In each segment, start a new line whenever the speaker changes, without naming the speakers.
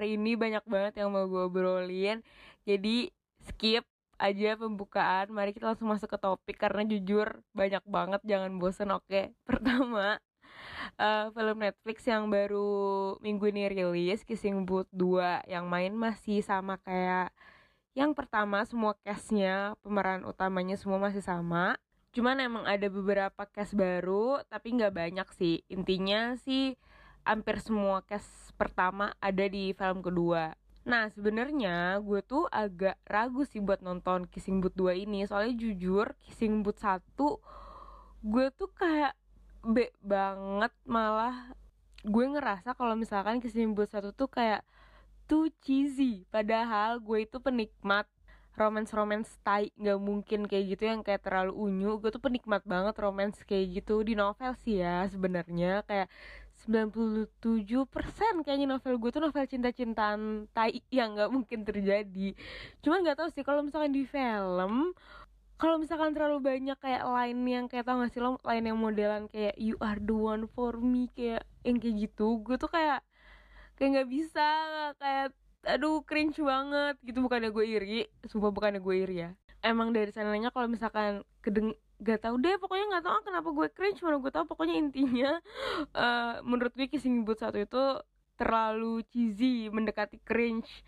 hari ini banyak banget yang mau gue obrolin. Jadi skip aja pembukaan. Mari kita langsung masuk ke topik Karena jujur banyak banget. Jangan bosen oke? Pertama uh, film Netflix yang baru minggu ini rilis Kissing Booth 2 Yang main masih sama kayak yang pertama semua castnya pemeran utamanya semua masih sama. Cuman emang ada beberapa cast baru tapi nggak banyak sih. Intinya sih hampir semua cast pertama ada di film kedua. Nah sebenarnya gue tuh agak ragu sih buat nonton Kissing Booth 2 ini. Soalnya jujur Kissing Booth 1 Gue tuh kayak be banget malah Gue ngerasa kalau misalkan Kissing Booth 1 tuh kayak Too cheesy. Padahal gue itu penikmat romance romance tai nggak mungkin kayak gitu yang kayak terlalu unyu. Gue tuh penikmat banget romance kayak gitu. Di novel sih ya sebenarnya. Kayak 97% kayaknya novel gue tuh novel cinta-cintaan tai yang nggak mungkin terjadi. Cuman nggak tahu sih kalau misalkan di film kalau misalkan terlalu banyak kayak line yang kayak tau gak sih lo line yang modelan kayak you are the one for me kayak yang kayak gitu gue tuh kayak kayak nggak bisa kayak aduh cringe banget gitu. Bukannya gue iri sumpah bukannya gue iri ya. Emang dari sananya kalau misalkan kedeng gak tau deh pokoknya nggak tau kenapa gue cringe mana gue tau pokoknya intinya uh, menurut gue kissing booth satu itu terlalu cheesy mendekati cringe.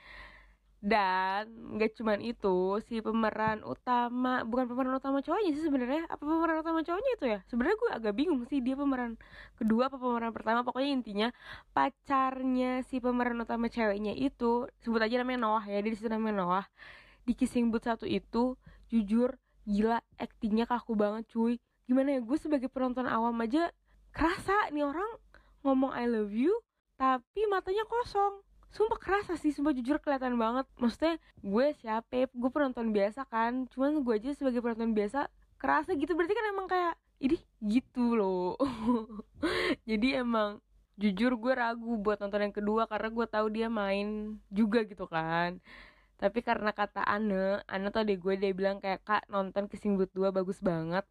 Dan gak cuman itu si pemeran utama bukan pemeran utama cowoknya sih sebenarnya apa pemeran utama cowoknya itu ya? Sebenarnya gue agak bingung sih dia pemeran kedua apa pemeran pertama pokoknya intinya pacarnya si pemeran utama ceweknya itu sebut aja namanya Noah ya dia di situ namanya Noah di Kissing Booth satu itu jujur gila aktingnya kaku banget cuy. Gimana ya gue sebagai penonton awam aja kerasa nih orang ngomong I love you tapi matanya kosong. Sumpah kerasa sih sumpah jujur kelihatan banget. Maksudnya gue siapa? Gue penonton biasa kan. Cuman gue aja sebagai penonton biasa kerasa gitu. Berarti kan emang kayak ini gitu loh. Jadi emang jujur gue ragu buat nonton yang kedua karena gue tahu dia main juga gitu kan tapi karena kata Anne Anne tuh adek gue dia bilang kayak kak nonton Kissing Booth 2 bagus banget.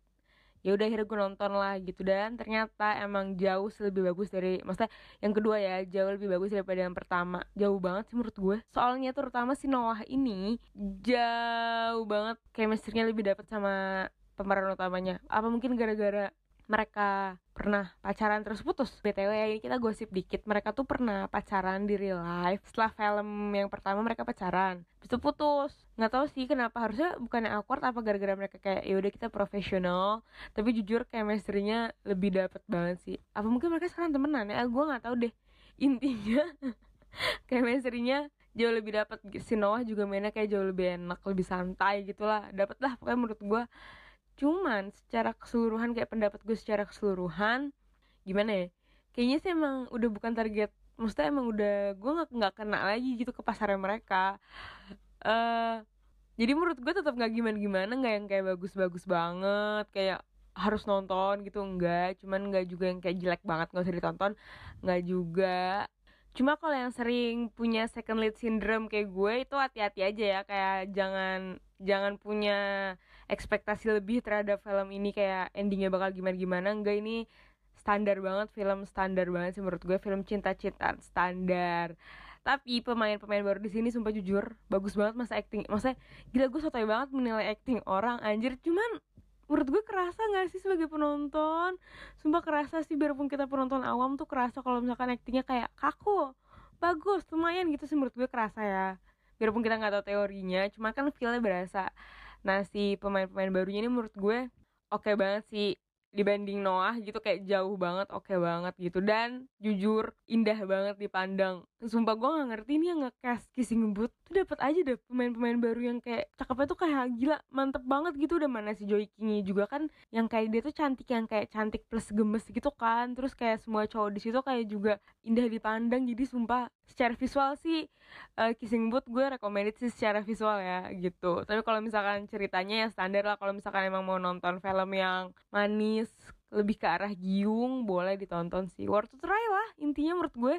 Ya udah akhirnya gue nonton lah gitu. Dan ternyata emang jauh lebih bagus dari maksudnya yang kedua ya jauh lebih bagus daripada yang pertama. Jauh banget sih menurut gue. Soalnya terutama si Noah ini jauh banget chemistry-nya lebih dapet sama pemeran utamanya. Apa mungkin gara-gara mereka pernah pacaran terus putus btw ya ini kita gosip dikit mereka tuh pernah pacaran di real life setelah film yang pertama mereka pacaran. Itu putus. Nggak tahu sih kenapa harusnya bukannya awkward apa gara-gara mereka kayak ya udah kita profesional. Tapi jujur chemistry-nya lebih dapet banget sih. Apa mungkin mereka sekarang temenan ya? Gue nggak tahu deh. Intinya chemistry-nya jauh lebih dapat si Noah juga mainnya kayak jauh lebih enak lebih santai gitulah dapet lah pokoknya menurut gue cuman secara keseluruhan kayak pendapat gue secara keseluruhan gimana ya? Kayaknya sih emang udah bukan target maksudnya emang udah gue nggak nggak kena lagi gitu ke pasarnya mereka. Uh, jadi menurut gue tetap nggak gimana gimana nggak yang kayak bagus bagus banget kayak harus nonton gitu enggak cuman nggak juga yang kayak jelek banget nggak usah ditonton nggak juga. Cuma kalau yang sering punya second lead syndrome kayak gue itu hati-hati aja ya kayak jangan jangan punya ekspektasi lebih terhadap film ini kayak endingnya bakal gimana gimana enggak ini standar banget film standar banget sih menurut gue. Film cinta-cintaan standar. Tapi pemain-pemain baru di sini sumpah jujur bagus banget masa acting maksudnya gila gue sotoy banget menilai acting orang anjir. Cuman menurut gue kerasa gak sih sebagai penonton? Sumpah kerasa sih biarpun kita penonton awam tuh kerasa kalau misalkan actingnya kayak kaku. Bagus lumayan gitu sih menurut gue kerasa ya. Biarpun kita nggak tahu teorinya cuma kan feelnya berasa nah si pemain-pemain barunya ini menurut gue oke okay banget sih. Dibanding Noah gitu kayak jauh banget oke okay banget gitu. Dan jujur indah banget dipandang sumpah gue nggak ngerti nih yang nge-cast Kissing Booth tuh dapat aja deh pemain-pemain baru yang kayak cakepnya tuh kayak gila mantep banget gitu. Udah mana si Joy Kingi juga kan yang kayak dia tuh cantik yang kayak cantik plus gemes gitu kan. Terus kayak semua cowok di situ kayak juga indah dipandang. Jadi sumpah secara visual sih uh, Kissing Booth gue recommended sih secara visual ya gitu. Tapi kalau misalkan ceritanya ya standar lah. Kalau misalkan emang mau nonton film yang manis lebih ke arah giung boleh ditonton sih. Worth to try lah intinya menurut gue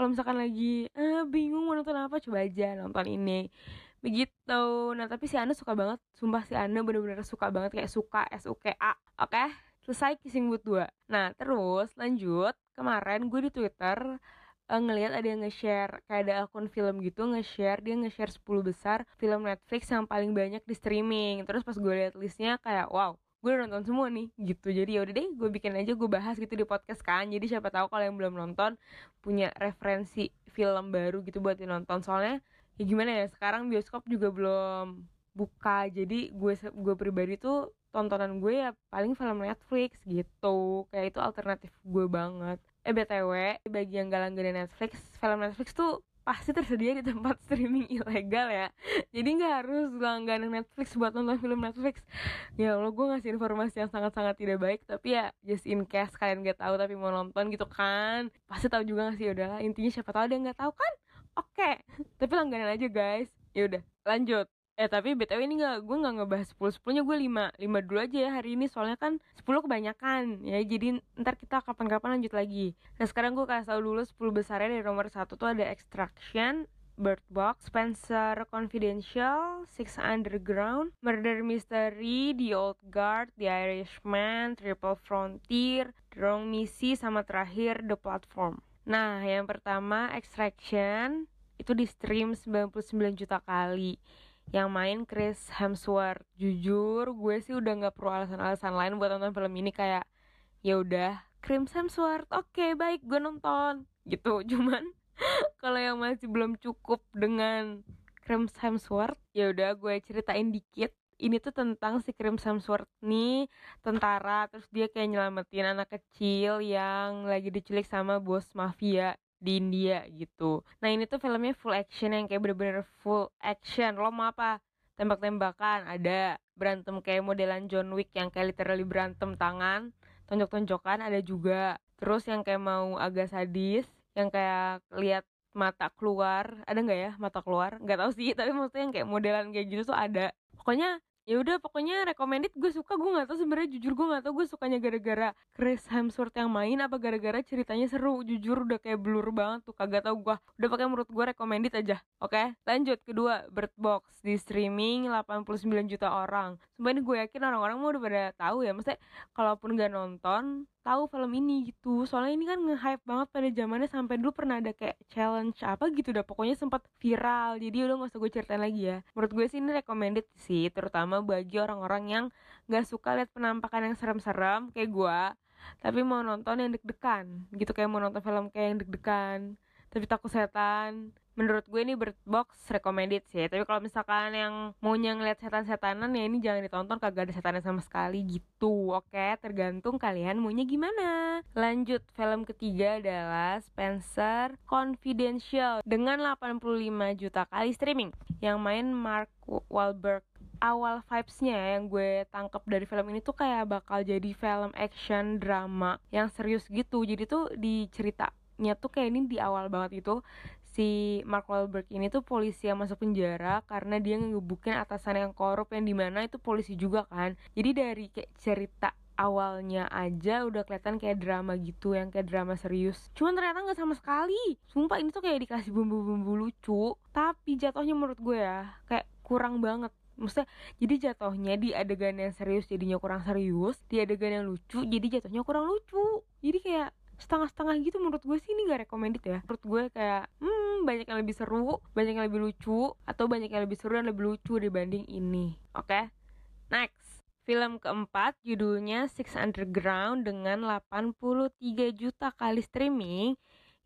kalau misalkan lagi eh, bingung mau nonton apa coba aja nonton ini. Begitu. Nah tapi si Ana suka banget sumpah si Ana bener-bener suka banget kayak suka S U K A oke? Okay? selesai Kissing Booth 2 nah terus lanjut kemarin gue di Twitter uh, ngelihat ada yang nge-share kayak ada akun film gitu nge-share dia nge-share 10 besar film Netflix yang paling banyak di streaming. Terus pas gue liat listnya kayak wow gue udah nonton semua nih gitu. Jadi yaudah deh gue bikin aja gue bahas gitu di podcast kan. Jadi siapa tahu kalau yang belum nonton punya referensi film baru gitu buat dinonton. Soalnya ya gimana ya sekarang bioskop juga belum buka. Jadi gue gue pribadi tuh tontonan gue ya paling film Netflix gitu. Kayak itu alternatif gue banget. Eh btw bagi yang gak langganan Netflix film Netflix tuh pasti tersedia di tempat streaming ilegal ya. Jadi nggak harus langganan Netflix buat nonton film Netflix. Ya Allah gue ngasih informasi yang sangat-sangat tidak baik tapi ya just in case kalian gak tahu tapi mau nonton gitu kan pasti tahu juga gak sih? Ya udahlah intinya siapa tahu yang nggak tahu kan? Oke okay. tapi langganan aja guys. Ya udah lanjut Eh tapi BTW ini gak, gue gak ngebahas 10 10 nya gue 5 5 dulu aja ya hari ini. Soalnya kan 10 kebanyakan ya. Jadi ntar kita kapan-kapan lanjut lagi. Nah sekarang gue kasih tau dulu 10 besarnya. Dari nomor 1 tuh ada Extraction Bird Box, Spencer Confidential, Six Underground, Murder Mystery, The Old Guard, The Irishman, Triple Frontier, The Wrong Missy, sama terakhir The Platform. Nah, yang pertama Extraction itu di stream 99 juta kali yang main Chris Hemsworth. Jujur gue sih udah nggak perlu alasan-alasan lain buat nonton film ini kayak ya udah Chris Hemsworth oke okay, baik gue nonton. Gitu. Cuman kalau yang masih belum cukup dengan Chris Hemsworth ya udah gue ceritain dikit. Ini tuh tentang si Chris Hemsworth nih tentara terus dia kayak nyelamatin anak kecil yang lagi diculik sama bos mafia di India gitu. Nah ini tuh filmnya full action yang kayak bener-bener full action. Lo mau apa? Tembak-tembakan ada, berantem kayak modelan John Wick yang kayak literally berantem tangan, tonjok-tonjokan ada juga. Terus yang kayak mau agak sadis, yang kayak lihat mata keluar, ada nggak ya mata keluar? Nggak tahu sih, tapi maksudnya yang kayak modelan kayak gitu tuh ada. Pokoknya ya udah pokoknya recommended gue suka gue nggak tahu sebenarnya jujur gue nggak tahu gue sukanya gara-gara Chris Hemsworth yang main apa gara-gara ceritanya seru. Jujur udah kayak blur banget tuh kagak tau gue udah pakai menurut gue recommended aja oke? Lanjut kedua Bird Box di streaming 89 juta orang. Sebenarnya gue yakin orang-orang mau udah pada tahu ya maksudnya kalaupun gak nonton tahu film ini gitu. Soalnya ini kan nge-hype banget pada zamannya sampai dulu pernah ada kayak challenge apa gitu dah. Pokoknya sempat viral. Jadi udah gak usah gue ceritain lagi ya. Menurut gue sih ini recommended sih terutama bagi orang-orang yang gak suka lihat penampakan yang serem-serem kayak gue tapi mau nonton yang deg-degan gitu. Kayak mau nonton film kayak yang deg-degan tapi takut setan menurut gue ini Bird Box recommended sih. Tapi kalau misalkan yang mau ngeliat setan-setanan ya ini jangan ditonton kagak ada setannya sama sekali gitu oke? Tergantung kalian maunya gimana. Lanjut film ketiga adalah Spencer Confidential dengan 85 juta kali streaming. Yang main Mark Wahlberg. Awal vibesnya yang gue tangkap dari film ini tuh kayak bakal jadi film action drama yang serius gitu. Jadi tuh diceritanya tuh kayak ini di awal banget itu si Mark Wahlberg ini tuh polisi yang masuk penjara karena dia ngegebukin atasan yang korup yang di mana itu polisi juga kan. Jadi dari kayak cerita awalnya aja udah kelihatan kayak drama gitu yang kayak drama serius. Cuman ternyata nggak sama sekali. Sumpah ini tuh kayak dikasih bumbu-bumbu lucu tapi jatuhnya menurut gue ya kayak kurang banget. Maksudnya jadi jatuhnya di adegan yang serius jadinya kurang serius di adegan yang lucu jadi jatuhnya kurang lucu. Jadi kayak setengah-setengah gitu menurut gue sih ini gak recommended ya. Menurut gue kayak hmm banyak yang lebih seru banyak yang lebih lucu atau banyak yang lebih seru dan lebih lucu dibanding ini. Oke okay? next. Film keempat judulnya Six Underground dengan 83 juta kali streaming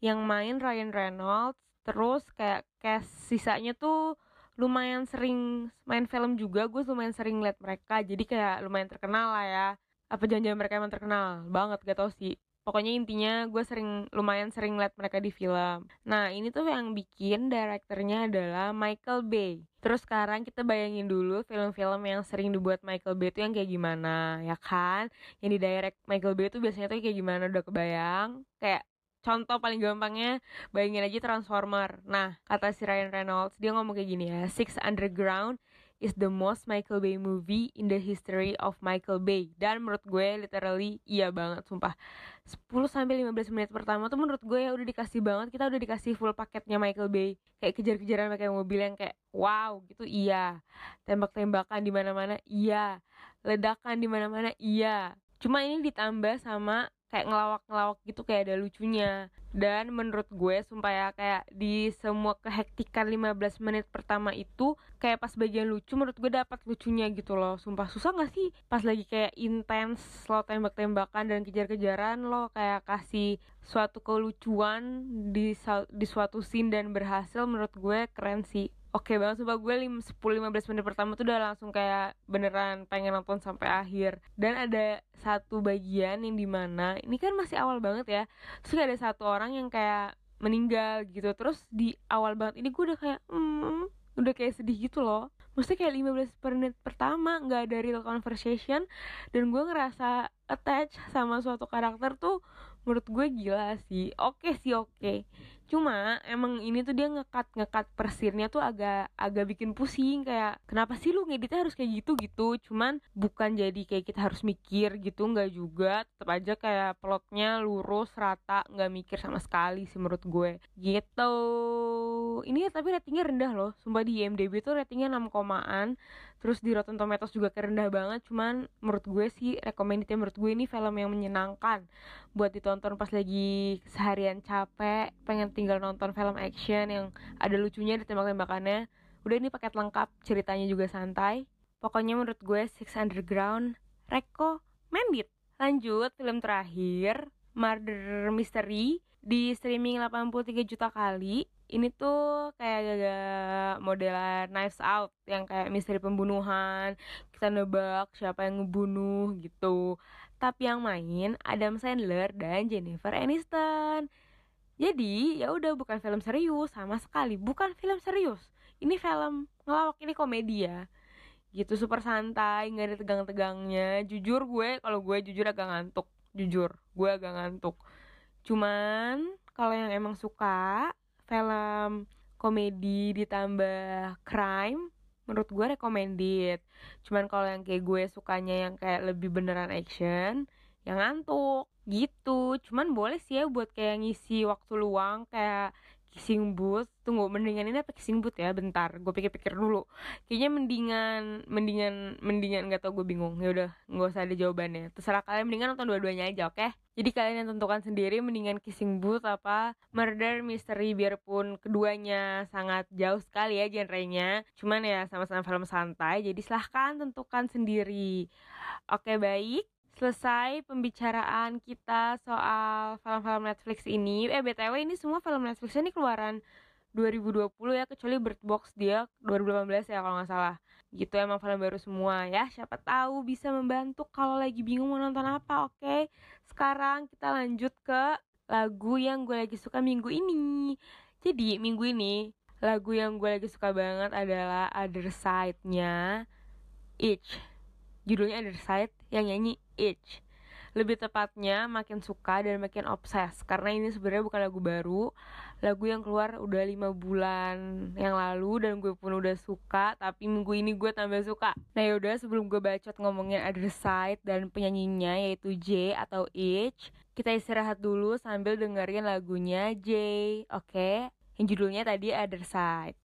yang main Ryan Reynolds terus kayak cast sisanya tuh lumayan sering main film juga gue lumayan sering liat mereka jadi kayak lumayan terkenal lah ya. Apa janjian mereka emang terkenal? Banget gak tau sih pokoknya intinya gue sering lumayan sering liat mereka di film. Nah ini tuh yang bikin direkturnya adalah Michael Bay. Terus sekarang kita bayangin dulu film-film yang sering dibuat Michael Bay itu yang kayak gimana ya kan? Yang di direct Michael Bay itu biasanya tuh kayak gimana? Udah kebayang? Kayak contoh paling gampangnya bayangin aja Transformer. Nah kata si Ryan Reynolds dia ngomong kayak gini ya Six Underground is the most Michael Bay movie in the history of Michael Bay. Dan menurut gue literally iya banget sumpah. 10 sampai 15 menit pertama tuh menurut gue ya udah dikasih banget kita udah dikasih full paketnya Michael Bay. Kayak kejar-kejaran pakai mobil yang kayak wow gitu iya. Tembak-tembakan di mana-mana iya. Ledakan di mana-mana iya. Cuma ini ditambah sama kayak ngelawak-ngelawak gitu kayak ada lucunya. Dan menurut gue sumpah ya kayak di semua kehektikan 15 menit pertama itu kayak pas bagian lucu menurut gue dapat lucunya gitu loh. Sumpah susah gak sih? Pas lagi kayak intens lo tembak-tembakan dan kejar-kejaran lo kayak kasih suatu kelucuan di di suatu scene dan berhasil menurut gue keren sih Oke banget sumpah gue 10-15 menit pertama tuh udah langsung kayak beneran pengen nonton sampai akhir. Dan ada satu bagian yang di mana ini kan masih awal banget ya Terus ada satu orang yang kayak meninggal gitu. Terus di awal banget ini gue udah kayak hmm, udah kayak sedih gitu loh. Maksudnya kayak 15 menit pertama gak ada real conversation Dan gue ngerasa attach sama suatu karakter tuh menurut gue gila sih. Oke sih oke. Cuma emang ini tuh dia ngekat ngekat persirnya tuh agak agak bikin pusing. Kayak kenapa sih lu ngeditnya harus kayak gitu gitu? Cuman bukan jadi kayak kita harus mikir gitu nggak juga. Tetap aja kayak plotnya lurus rata nggak mikir sama sekali sih menurut gue. Gitu. Ini tapi ratingnya rendah loh. Sumpah di IMDb tuh ratingnya 6 komaan terus di Rotten Tomatoes juga kerendah banget cuman menurut gue sih recommended menurut gue ini film yang menyenangkan buat ditonton pas lagi seharian capek pengen tinggal nonton film action yang ada lucunya di tembak-tembakannya. Udah ini paket lengkap ceritanya juga santai. Pokoknya menurut gue Six Underground recommended. Lanjut film terakhir Murder Mystery di streaming 83 juta kali ini tuh kayak agak modelan Knives Out yang kayak misteri pembunuhan kita nebak siapa yang ngebunuh gitu. Tapi yang main Adam Sandler dan Jennifer Aniston. Jadi ya udah bukan film serius sama sekali. Bukan film serius. Ini film ngelawak ini komedi ya. Gitu super santai nggak ada tegang-tegangnya. Jujur gue kalau gue jujur agak ngantuk. Jujur gue agak ngantuk. Cuman kalau yang emang suka film komedi ditambah crime menurut gue recommended. Cuman kalau yang kayak gue sukanya yang kayak lebih beneran action yang ngantuk gitu. Cuman boleh sih ya buat kayak ngisi waktu luang kayak kissing booth. Tunggu mendingan ini apa kissing booth ya? Bentar gue pikir-pikir dulu. Kayaknya mendingan mendingan mendingan nggak tau gue bingung. Ya udah nggak usah ada jawabannya. Terserah kalian mendingan nonton dua-duanya aja oke? Okay? jadi kalian yang tentukan sendiri mendingan kissing booth apa murder mystery biarpun keduanya sangat jauh sekali ya genrenya. Cuman ya sama-sama film santai jadi silahkan tentukan sendiri. Oke baik selesai pembicaraan kita soal film-film Netflix ini. Eh BTW ini semua film Netflix ini keluaran 2020 ya kecuali Bird Box dia 2018 ya kalau nggak salah. Gitu emang film baru semua ya. Siapa tahu bisa membantu kalau lagi bingung mau nonton apa. Oke. Sekarang kita lanjut ke lagu yang gue lagi suka minggu ini. Jadi minggu ini lagu yang gue lagi suka banget adalah Other Side-nya Each. Judulnya Other Side yang nyanyi Itch. Lebih tepatnya makin suka dan makin obses. Karena ini sebenarnya bukan lagu baru. Lagu yang keluar udah lima bulan yang lalu dan gue pun udah suka. Tapi minggu ini gue tambah suka. Nah yaudah sebelum gue bacot ngomongin Other Side dan penyanyinya yaitu J atau Itch kita istirahat dulu sambil dengerin lagunya J oke? Okay? yang judulnya tadi Other Side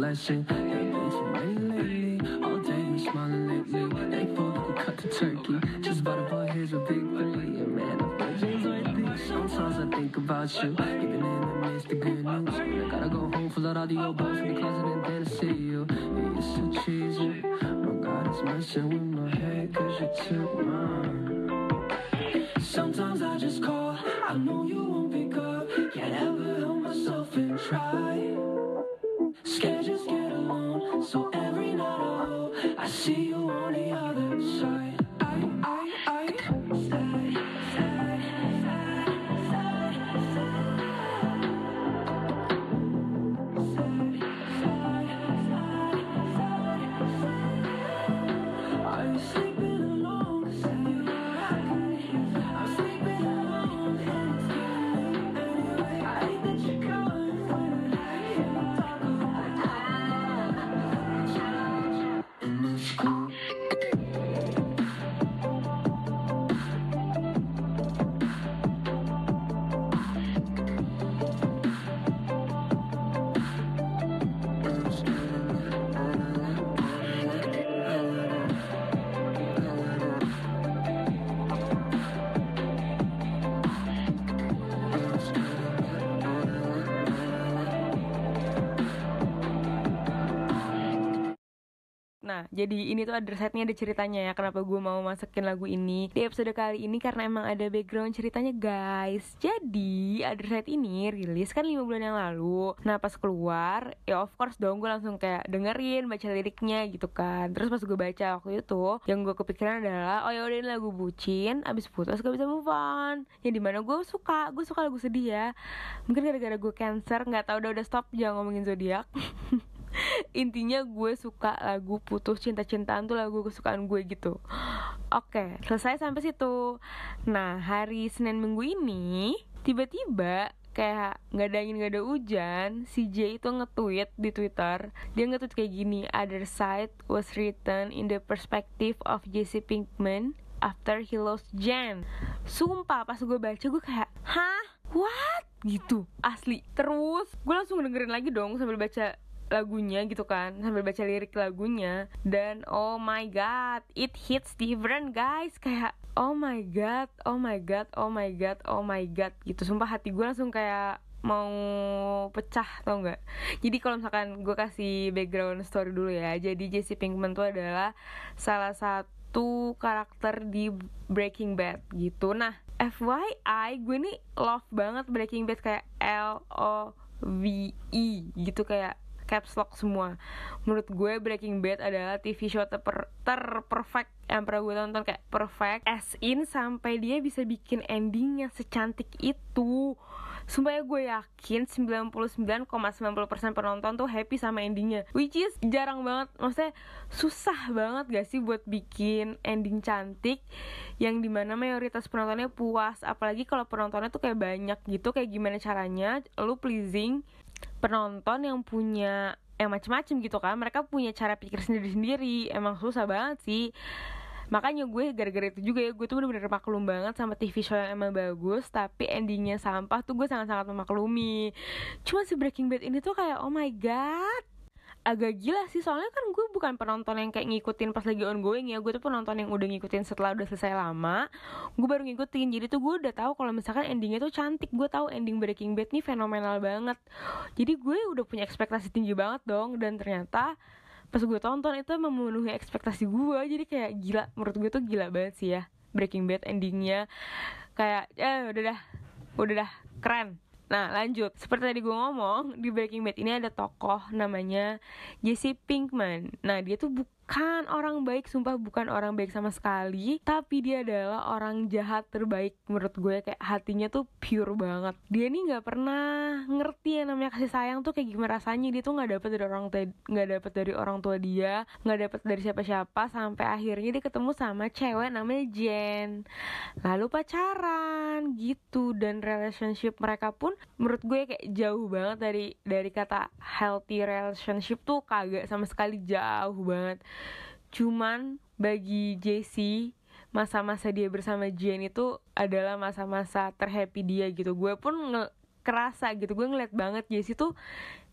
blessing. Been lately. All day you smiling lately. Cut turkey. Just boy, here's a big three. Man, virgins like these. Sometimes I think about you, even in the midst of good news. I gotta go home, fill out all the old balls in the closet, and then I see you. Yeah, you're so cheesy. No God is messing with my head, cause you took mine. Sometimes I just call, I know you won't pick up. Can't ever help myself and try. Just get alone So every night I hope I see jadi ini tuh ada setnya ada ceritanya ya kenapa gue mau masukin lagu ini. Di episode kali ini karena emang ada background ceritanya guys. Jadi ada set ini rilis kan 5 bulan yang lalu. Nah pas keluar ya of course dong gue langsung kayak dengerin baca liriknya gitu kan. Terus pas gue baca waktu itu yang gue kepikiran adalah oh ya udah ini lagu bucin abis putus gak bisa move on. Yang di mana gue suka gue suka lagu sedih ya. Mungkin gara-gara gue cancer nggak tahu udah udah stop jangan ngomongin zodiak intinya gue suka lagu putus cinta-cintaan tuh lagu kesukaan gue gitu. Oke selesai sampai situ. Nah hari senin minggu ini tiba-tiba kayak nggak ada angin nggak ada hujan si J itu nge-tweet di Twitter. Dia nge-tweet kayak gini other side was written in the perspective of Jesse Pinkman after he lost Jen. Sumpah pas gue baca gue kayak hah? What? Gitu asli. Terus gue langsung dengerin lagi dong sambil baca lagunya gitu kan sambil baca lirik lagunya. Dan oh my god it hits different guys. Kayak oh my god oh my god oh my god oh my god gitu. Sumpah hati gue langsung kayak mau pecah tau nggak? Jadi kalau misalkan gue kasih background story dulu ya. Jadi Jesse Pinkman tuh adalah salah satu karakter di Breaking Bad gitu. Nah FYI gue nih love banget Breaking Bad. Kayak L O V E gitu. Kayak caps lock semua. Menurut gue Breaking Bad adalah TV show ter terperfect. Yang pernah gue tonton kayak perfect as in sampai dia bisa bikin ending yang secantik itu. Sumpah ya gue yakin 99,90% penonton tuh happy sama endingnya. Which is jarang banget. Maksudnya susah banget gak sih buat bikin ending cantik Yang di mana mayoritas penontonnya puas? Apalagi kalau penontonnya tuh kayak banyak gitu. Kayak gimana caranya? Lu pleasing penonton yang punya yang macem-macem gitu kan. Mereka punya cara pikir sendiri-sendiri. Emang susah banget sih. Makanya gue gara-gara itu juga ya gue tuh bener-bener maklum banget sama TV show yang emang bagus tapi endingnya sampah tuh gue sangat-sangat memaklumi. Cuma si Breaking Bad ini tuh kayak oh my god agak gila sih soalnya kan gue bukan penonton yang kayak ngikutin pas lagi ongoing ya. Gue tuh penonton yang udah ngikutin setelah udah selesai lama. Gue baru ngikutin jadi tuh gue udah tahu kalau misalkan endingnya tuh cantik. Gue tahu ending Breaking Bad nih fenomenal banget. Jadi gue udah punya ekspektasi tinggi banget dong. Dan ternyata pas gue tonton itu memenuhi ekspektasi gue. Jadi kayak gila menurut gue tuh gila banget sih ya Breaking Bad endingnya. Kayak eh udah dah udah dah keren Nah lanjut, seperti tadi gue ngomong Di Breaking Bad ini ada tokoh namanya Jesse Pinkman. Nah dia tuh bukan bukan orang baik sumpah bukan orang baik sama sekali tapi dia adalah orang jahat terbaik menurut gue. Kayak hatinya tuh pure banget. Dia nih nggak pernah ngerti ya namanya kasih sayang tuh kayak gimana rasanya. Dia tuh nggak dapet dari orang nggak dapet dari orang tua dia nggak dapet dari siapa-siapa sampai akhirnya dia ketemu sama cewek namanya Jen. Lalu pacaran gitu. Dan relationship mereka pun menurut gue kayak jauh banget dari dari kata healthy relationship tuh kagak sama sekali jauh banget cuman bagi JC masa-masa dia bersama Jen itu adalah masa-masa terhappy dia gitu. Gue pun nge kerasa gitu. Gue ngeliat banget JC tuh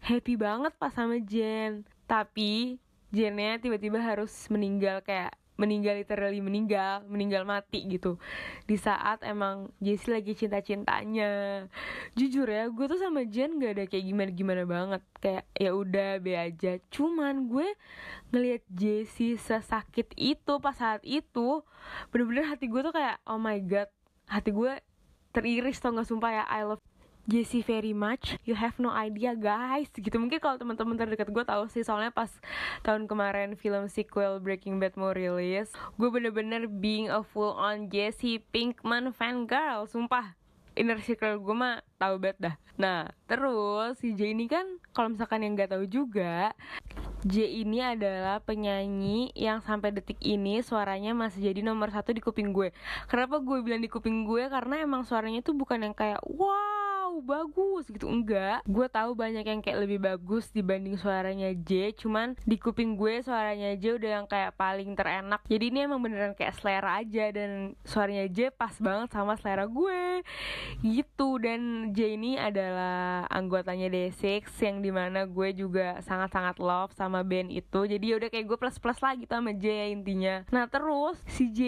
happy banget pas sama Jen tapi Jennya tiba-tiba harus meninggal kayak meninggal literally meninggal meninggal mati gitu. Di saat emang Jessie lagi cinta cintanya jujur ya gue tuh sama Jen gak ada kayak gimana gimana banget. Kayak ya udah be aja. Cuman gue ngelihat Jessie sesakit itu pas saat itu bener-bener hati gue tuh kayak oh my god hati gue teriris tau gak sumpah ya I love Jessie very much. You have no idea guys. Gitu. Mungkin kalau teman-teman terdekat gue tahu sih soalnya pas tahun kemarin film sequel Breaking Bad mau rilis gue bener-bener being a full on Jessie Pinkman fan girl sumpah. Inner circle gue mah tahu banget dah. Nah terus si J ini kan kalau misalkan yang nggak tahu juga J ini adalah penyanyi yang sampai detik ini suaranya masih jadi nomor satu di kuping gue. Kenapa gue bilang di kuping gue? Karena emang suaranya tuh bukan yang kayak wow bagus gitu. Enggak gue tahu banyak yang kayak lebih bagus dibanding suaranya J cuman di kuping gue suaranya J udah yang kayak paling terenak. Jadi ini emang beneran kayak selera aja dan suaranya J pas banget sama selera gue. Gitu dan J ini adalah anggotanya D6 yang di mana gue juga sangat-sangat love sama band itu. Jadi ya udah kayak gue plus plus lagi gitu sama J ya intinya. Nah terus si J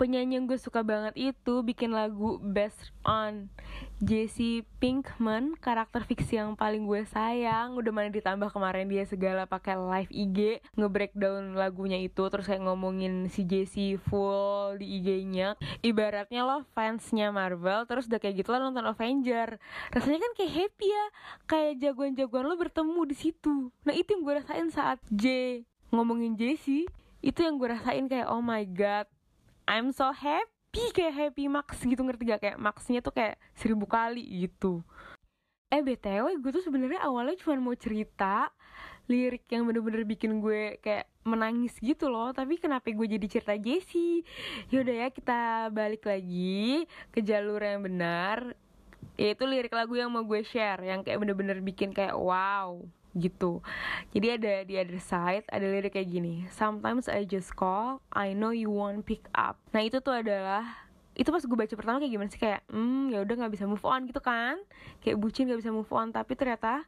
penyanyi yang gue suka banget itu bikin lagu Best on Jesse Pink Pinkman karakter fiksi yang paling gue sayang. Udah mana ditambah kemarin dia segala pakai live IG nge-breakdown lagunya itu terus kayak ngomongin si Jessie full di IG-nya ibaratnya lo fansnya Marvel terus udah kayak gitu lo nonton Avenger. Rasanya kan kayak happy ya kayak jagoan-jagoan lo bertemu di situ. Nah itu yang gue rasain saat J ngomongin Jessie itu yang gue rasain kayak oh my god I'm so happy happy kayak happy max gitu ngerti gak kayak maxnya tuh kayak seribu kali gitu. Eh btw gue tuh sebenarnya awalnya cuma mau cerita lirik yang bener-bener bikin gue kayak menangis gitu loh. Tapi kenapa gue jadi cerita Jessie yaudah ya kita balik lagi ke jalur yang benar yaitu lirik lagu yang mau gue share yang kayak bener-bener bikin kayak wow gitu. Jadi ada di other side ada lirik kayak gini sometimes I just call I know you won't pick up. Nah itu tuh adalah itu pas gue baca pertama kayak gimana sih? Kayak hmm ya udah nggak bisa move on gitu kan? Kayak bucin nggak bisa move on. Tapi ternyata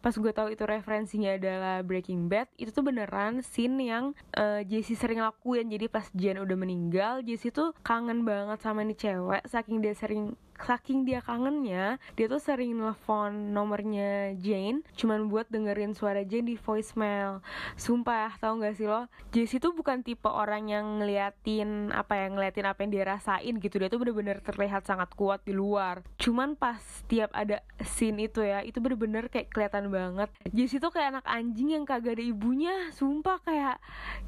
pas gue tahu itu referensinya adalah Breaking Bad itu tuh beneran scene yang uh, Jesse sering lakuin. Jadi pas Jen udah meninggal Jesse tuh kangen banget sama nih cewek saking dia sering saking dia kangennya dia tuh sering nelfon nomornya Jane cuman buat dengerin suara Jane di voicemail. Sumpah tau gak sih lo? Jessie tuh bukan tipe orang yang ngeliatin apa yang ngeliatin apa yang dia rasain gitu. Dia tuh bener-bener terlihat sangat kuat di luar. Cuman pas tiap ada scene itu ya itu bener-bener kayak kelihatan banget. Jessie tuh kayak anak anjing yang kagak ada ibunya. Sumpah kayak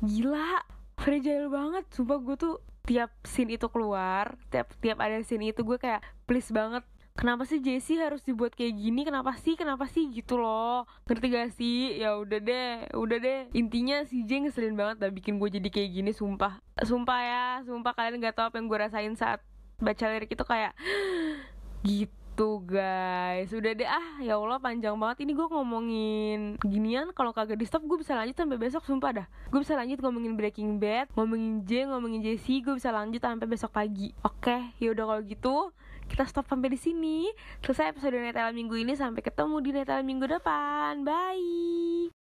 gila. Fragile banget. Sumpah gue tuh tiap scene itu keluar tiap tiap ada scene itu gue kayak please banget kenapa sih Jessie harus dibuat kayak gini kenapa sih kenapa sih gitu loh. Ngerti gak sih? Ya udah deh udah deh. Intinya si J ngeselin banget dah bikin gue jadi kayak gini sumpah. Sumpah ya sumpah kalian nggak tahu apa yang gue rasain saat baca lirik itu kayak gitu gitu guys Udah deh ah ya Allah panjang banget Ini gue ngomongin ginian Kalau kagak di stop gue bisa lanjut sampai besok Sumpah dah Gue bisa lanjut ngomongin Breaking Bad Ngomongin J, ngomongin Jesse Gue bisa lanjut sampai besok pagi Oke ya udah kalau gitu kita stop sampai di sini. Selesai episode Netel minggu ini sampai ketemu di Netel minggu depan. Bye.